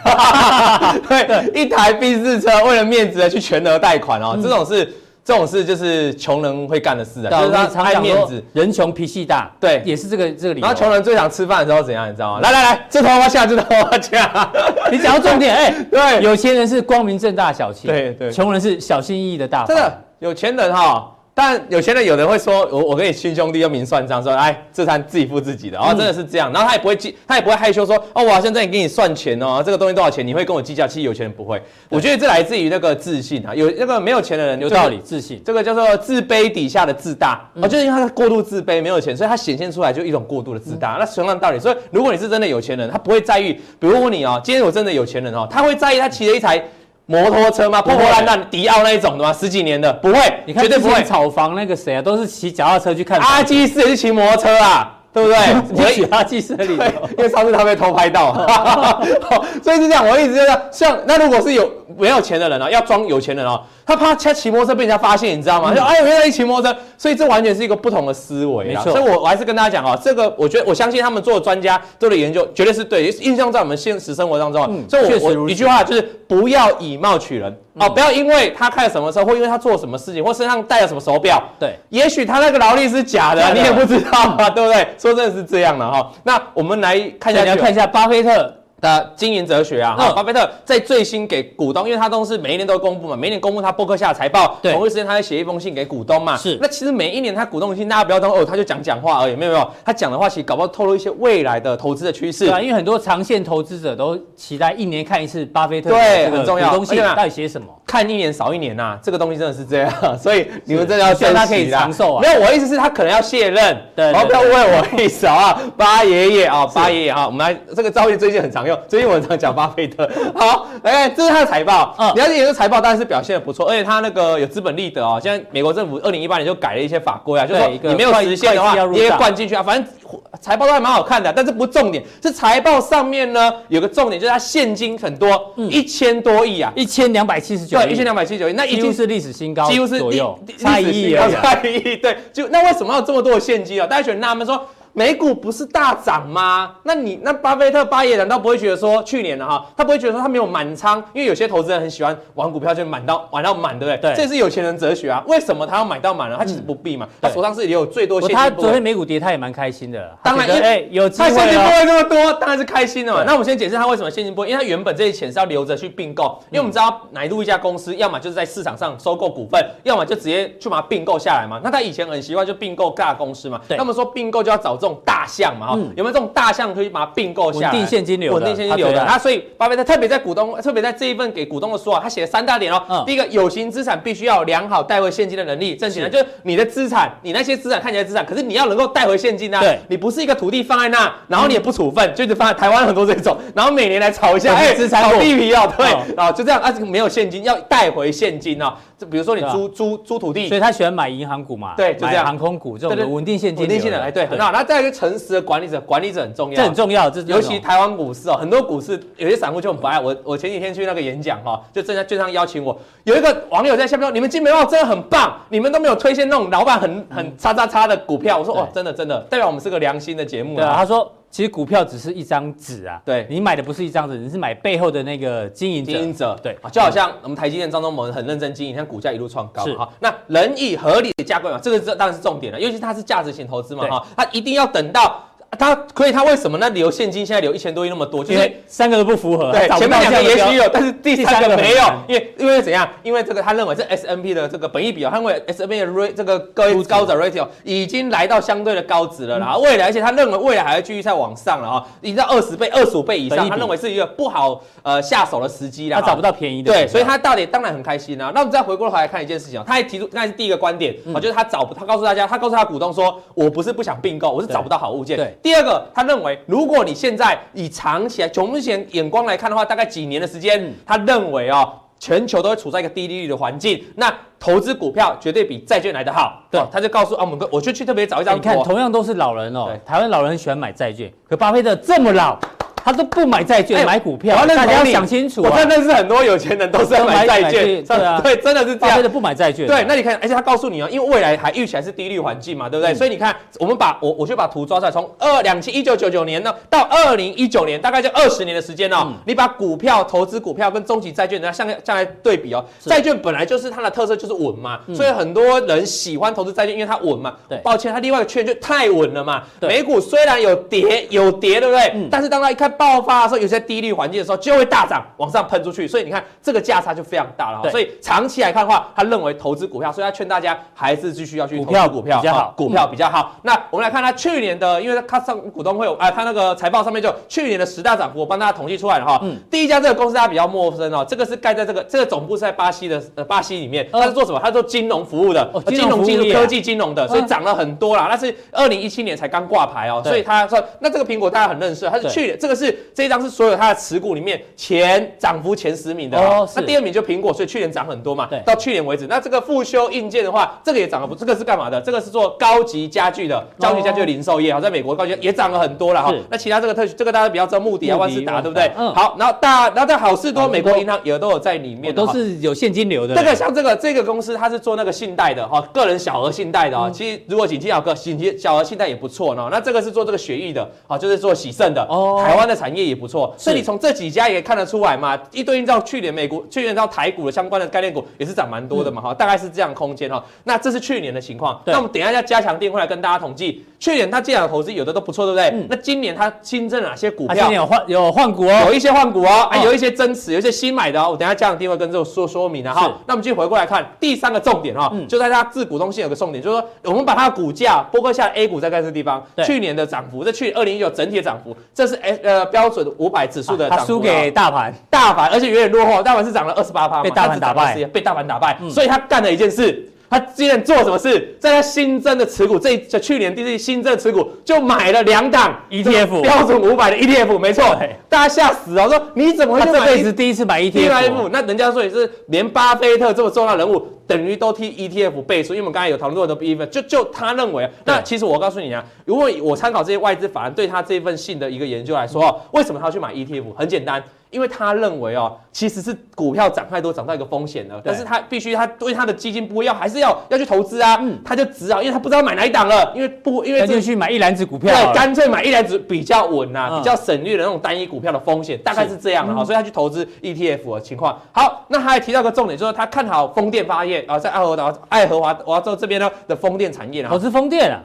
(laughs) 对，一台宾士车为了面子的去全额贷款哦，这种是这种事就是穷人会干的事啊，就是他爱面子，人穷脾气大，对，也是这个这个理由。然后穷人最想吃饭的时候怎样，你知道吗？来来来，这头花下，这头花下，(laughs) 你讲到重点，哎，(laughs) 对，有钱人是光明正大小气，对对，穷人是小心翼翼的大方。真的，有钱人哈。但有些人有人会说，我我跟你亲兄弟要明算账，说哎，这餐自己付自己的，哦，真的是这样，然后他也不会计，他也不会害羞说，哦，我好像在给你算钱哦，这个东西多少钱，你会跟我计较？其实有钱人不会，我觉得这来自于那个自信啊，有那个没有钱的人有道理，自信，这个叫做自卑底下的自大，哦，就是因为他过度自卑，没有钱，所以他显现出来就一种过度的自大，那同样的道理，所以如果你是真的有钱人，他不会在意，比如问你哦，今天我真的有钱人哦，他会在意他骑了一台。摩托车吗？破破烂烂迪奥那一种的吗？十几年的不会，你看绝对不会。炒房那个谁啊，都是骑脚踏车去看。阿基斯也是骑摩托车啊，对不对？(laughs) 我举阿基师的例子，因为上次他被偷拍到，(laughs) 所以是这样。我一直觉得，像那如果是有没有钱的人啊，要装有钱人啊，他怕他骑摩托车被人家发现，你知道吗？就哎，原来骑摩托车，所以这完全是一个不同的思维。没错，所以我我还是跟大家讲啊，这个我觉得我相信他们做的专家做的研究绝对是对，印象在我们现实生活当中，所以我我一句话就是不要以貌取人。哦，不要因为他开了什么车，或因为他做了什么事情，或身上戴了什么手表，对，也许他那个劳力是假的，假的你也不知道啊，对不对？说真的是这样的哈。那我们来看一下，你要看一下巴菲特。的经营哲学啊，哈，巴菲特在最新给股东，因为他都是每一年都公布嘛，每一年公布他博客下的财报，对，同一时间他会写一封信给股东嘛，是。那其实每一年他股东的信，大家不要当哦，他就讲讲话而已，没有没有，他讲的话其实搞不好透露一些未来的投资的趋势。对啊，因为很多长线投资者都期待一年看一次巴菲特对很重要。股东信。到底写什么，看一年少一年呐，这个东西真的是这样，所以你们真的要希望他可以长寿啊。没有，我的意思是他可能要卸任，对，不要误会我的意思啊，巴爷爷啊，巴爷爷啊，我们来这个照片最近很常用，最近我常讲。巴菲特，(laughs) 好，来看，这是他的财报。嗯，你要研究财报，当然是表现的不错，而且他那个有资本利得哦。现在美国政府二零一八年就改了一些法规啊，就是说你没有实现的话，你也灌进去啊。反正财报都还蛮好看的，但是不重点，是财报上面呢有个重点，就是他现金很多，一千多亿啊，一千两百七十九，对，一千两百七十九亿，那已经是历史新高，几乎是左右，差一亿啊，差一亿，对，就那为什么要这么多的现金啊？大家觉得纳闷说。美股不是大涨吗？那你那巴菲特巴爷难道不会觉得说去年的哈，他不会觉得说他没有满仓？因为有些投资人很喜欢玩股票就满到玩到满，对不对？对，这是有钱人哲学啊。为什么他要买到满呢？他其实不必嘛。他手上是也有最多现金。他昨天美股跌，他也蛮开心的。当然，哎，有他现金不会那么多，当然是开心的嘛。那我们先解释他为什么现金不会，因为他原本这些钱是要留着去并购。因为我们知道乃路一家公司，要么就是在市场上收购股份，要么就直接去把它并购下来嘛。那他以前很习惯就并购大公司嘛。对。那么说并购就要找这种大项嘛。嗯、有没有这种大项可以把它并购下来？稳定现金流，稳定现金流的。那所以巴菲特特别在股东，特别在这一份给股东的书啊，他写了三大点哦。嗯、第一个，有形资产必须要有良好带回现金的能力。正经的，就是你的资产，你那些资产看起来资产，可是你要能够带回现金啊。对，你不是一个土地放在那，然后你也不处分，嗯、就是放在台湾很多这种，(laughs) 然后每年来炒一下，哎，资产炒地皮哦，对，啊、哦，就这样啊，没有现金，要带回现金哦。就比如说你租租租土地，所以他喜欢买银行股嘛？对，就这样，航空股这种稳定现金、稳定性的，哎，对，很好。那再一个诚实的管理者，管理者很重要，这很重要。这尤其台湾股市哦，很多股市有些散户就很不爱我。我前几天去那个演讲哈，就正在券商邀请我，有一个网友在下面说：“你们金美茂真的很棒，你们都没有推荐那种老板很很叉叉叉的股票。”我说：“哦，真的真的，代表我们是个良心的节目。”对啊，他说。其实股票只是一张纸啊，对，你买的不是一张纸，你是买背后的那个经营者。经营者，对，就好像我们台积电张忠谋很认真经营，像股价一路创高。那人以合理的价格嘛，这个这当然是重点了，尤其它是价值型投资嘛，哈，它一定要等到。他可以，他为什么那留现金现在留一千多亿那么多？因为三个都不符合。对，前面两个也许有，但是第三个没有。因为因为怎样？因为这个他认为是 S M P 的这个本益比哦，他认为 S M P 的 rate 这个高高值 ratio 已经来到相对的高值了啦。未来，而且他认为未来还要继续再往上了啊，已经到二十倍、二十五倍以上。他认为是一个不好呃下手的时机啦。他找不到便宜的。对，所以他到底当然很开心啊。那我们再回过头来看一件事情哦，他还提出，那是第一个观点啊，就是他找他告诉大家，他告诉他股东说，我不是不想并购，我是找不到好物件。对。第二个，他认为。如果你现在以长期来从目前眼光来看的话，大概几年的时间，他认为哦，全球都会处在一个低利率的环境，那投资股票绝对比债券来得好。对，他就告诉啊，我们哥，我就去特别找一张。你看，同样都是老人哦，台湾老人喜欢买债券，可巴菲特这么老。他都不买债券，买股票。大家要想清楚。我认识很多有钱人都是要买债券。(laughs) 对啊，对，真的是这样。的不买债券。对，那你看，而且他告诉你哦，因为未来还预期还是低利率环境嘛，对不对？所以你看，我们把我我就把图抓出来，从二两千一九九九年呢到二零一九年，大概就二十年的时间哦。你把股票投资股票跟中级债券，然后相相来对比哦。债券本来就是它的特色就是稳嘛，所以很多人喜欢投资债券，因为它稳嘛。对。抱歉，它另外一个缺点就太稳了嘛。美股虽然有跌有跌，对不对？但是当它一看爆发的时候，有。些低利率环境的时候，就会大涨，往上喷出去。所以你看，这个价差就非常大了。所以长期来看的话，他认为投资股票，所以他劝大家还是继续要去投资股票，比较好，股票比较好。那我们来看他去年的，因为他上股东会有，哎，他那个财报上面就去年的十大涨幅，我帮大家统计出来了哈。嗯。第一家这个公司大家比较陌生哦，这个是盖在这个这个总部是在巴西的，呃，巴西里面，他是做什么？他是做金融服务的，金融技术、科技金融的，所以涨了很多啦。那是二零一七年才刚挂牌哦，所以他说，那这个苹果大家很认识，它是去年这个是。是这一张是所有它的持股里面前涨幅前十名的哦。那第二名就苹果，所以去年涨很多嘛。对，到去年为止，那这个复修硬件的话，这个也涨了不？这个是干嘛的？这个是做高级家具的，高级家具的零售业，好，在美国高级也涨了很多了哈。那其他这个特许，这个大家比较知道，穆迪啊、万事达，对不对？嗯。好，然后大，然后在好事多、美国银行也都有在里面，都是有现金流的。这个像这个这个公司，它是做那个信贷的哈，个人小额信贷的啊。其实如果景气好，个景气小额信贷也不错呢。那这个是做这个血液的，好，就是做洗肾的。哦。台湾的产业也不错，所以你从这几家也看得出来嘛。一对应到去年美国，去年到台股的相关的概念股也是涨蛮多的嘛哈，大概是这样空间哈。那这是去年的情况。那我们等一下要加强定会来跟大家统计，去年它这样的投资有的都不错，对不对？那今年它新增哪些股票？今年有换有换股哦，有一些换股哦，啊，有一些增持，有一些新买的哦。我等下加强定会跟这个说说明的哈。那我们继续回过来看第三个重点哈，就在它自股东性有个重点，就是说我们把它的股价拨割下 A 股在这个地方，去年的涨幅，在去年二零一九整体的涨幅，这是 S 呃标准五百指数的涨幅，输给大盘，大盘而且远远落后，大盘是涨了二十八趴，被大盘打败，被大盘打败，所以他干了一件事。他今年做什么事？在他新增的持股，这这去年第一季新增的持股就买了两档 ETF，标准五百的 ETF，没错，大家吓死了，说你怎么会这辈子第一次买 ETF？那人家说也是连巴菲特这么重要人物，等于都替 ETF 背书，因为我们刚才有讨论过的 ETF，就就他认为，那其实我告诉你啊，如果我参考这些外资法人对他这份信的一个研究来说，为什么他要去买 ETF？很简单。因为他认为哦，其实是股票涨太多，涨到一个风险了。但是他必须他对他的基金不会要，还是要要去投资啊。嗯，他就只好，因为他不知道买哪一档了，因为不，因为就去买一篮子股票，对，干脆买一篮子比较稳呐，比较省略了那种单一股票的风险，大概是这样的哈。所以他去投资 ETF 的情况。好，那他还提到个重点，就是他看好风电发电啊，在爱荷华爱荷华华州这边呢的风电产业，投资风电啊。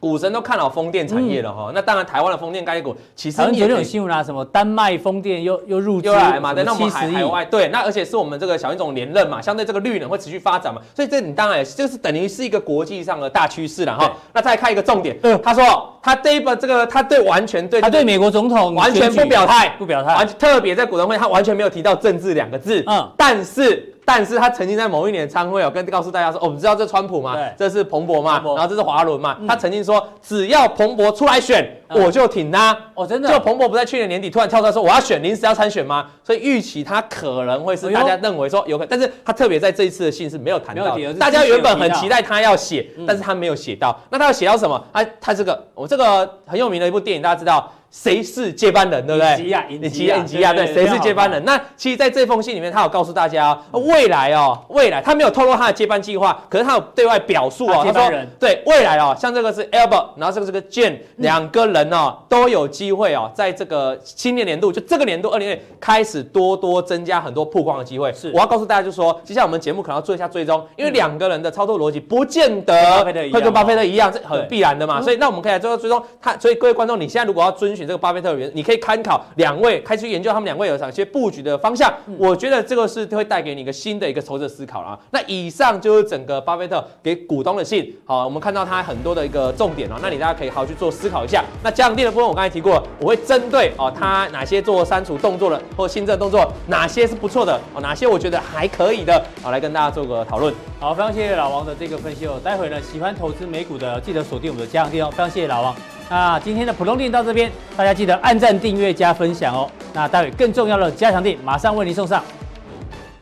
股神都看好风电产业了哈，嗯、那当然台湾的风电概念股，其实有这种新闻啊，什么丹麦风电又又入又来嘛，对，那我们海海外对，那而且是我们这个小英总连任嘛，相对这个绿能会持续发展嘛，所以这你当然也是就是等于是一个国际上的大趋势了哈。那再看一个重点，嗯、他说他这一个这个他对完全对，他对美国总统完全不表态，不表态，完特别在股东会他完全没有提到政治两个字，嗯，但是。但是他曾经在某一年的参会哦，跟告诉大家说，我们知道这川普嘛，对，这是彭博嘛，然后这是华伦嘛，他曾经说，只要彭博出来选，我就挺他。哦，真的？就彭博不在去年年底突然跳出来说我要选，临时要参选吗？所以预期他可能会是大家认为说有可能，但是他特别在这一次的信是没有谈到，大家原本很期待他要写，但是他没有写到。那他要写到什么？他他这个我这个很有名的一部电影，大家知道。谁是接班人，对不对？吉亚，你吉亚，吉亚，对，谁是接班人？那其实，在这封信里面，他有告诉大家，未来哦，未来他没有透露他的接班计划，可是他有对外表述哦，他说，对，未来哦，像这个是 Albert，然后这个是个 Jane，两个人哦，都有机会哦，在这个新年年度，就这个年度二零年开始多多增加很多曝光的机会。是，我要告诉大家，就是说，接下来我们节目可能要做一下追踪，因为两个人的操作逻辑不见得会跟巴菲特一样，这很必然的嘛。所以，那我们可以来做追踪他。所以，各位观众，你现在如果要遵循这个巴菲特的原则，你可以参考两位，开始研究他们两位有哪些布局的方向。嗯、我觉得这个是会带给你一个新的一个投资思考了。那以上就是整个巴菲特给股东的信。好，我们看到他很多的一个重点哦。那你大家可以好好去做思考一下。那加强錠的部分，我刚才提过，我会针对哦，他哪些做删除动作的或新增动作，哪些是不错的哦，哪些我觉得还可以的，好来跟大家做个讨论。好，非常谢谢老王的这个分析哦。待会呢，喜欢投资美股的，记得锁定我们的加强錠哦。非常谢谢老王。那今天的普通店到这边，大家记得按赞、订阅、加分享哦。那待会更重要的加强店马上为您送上。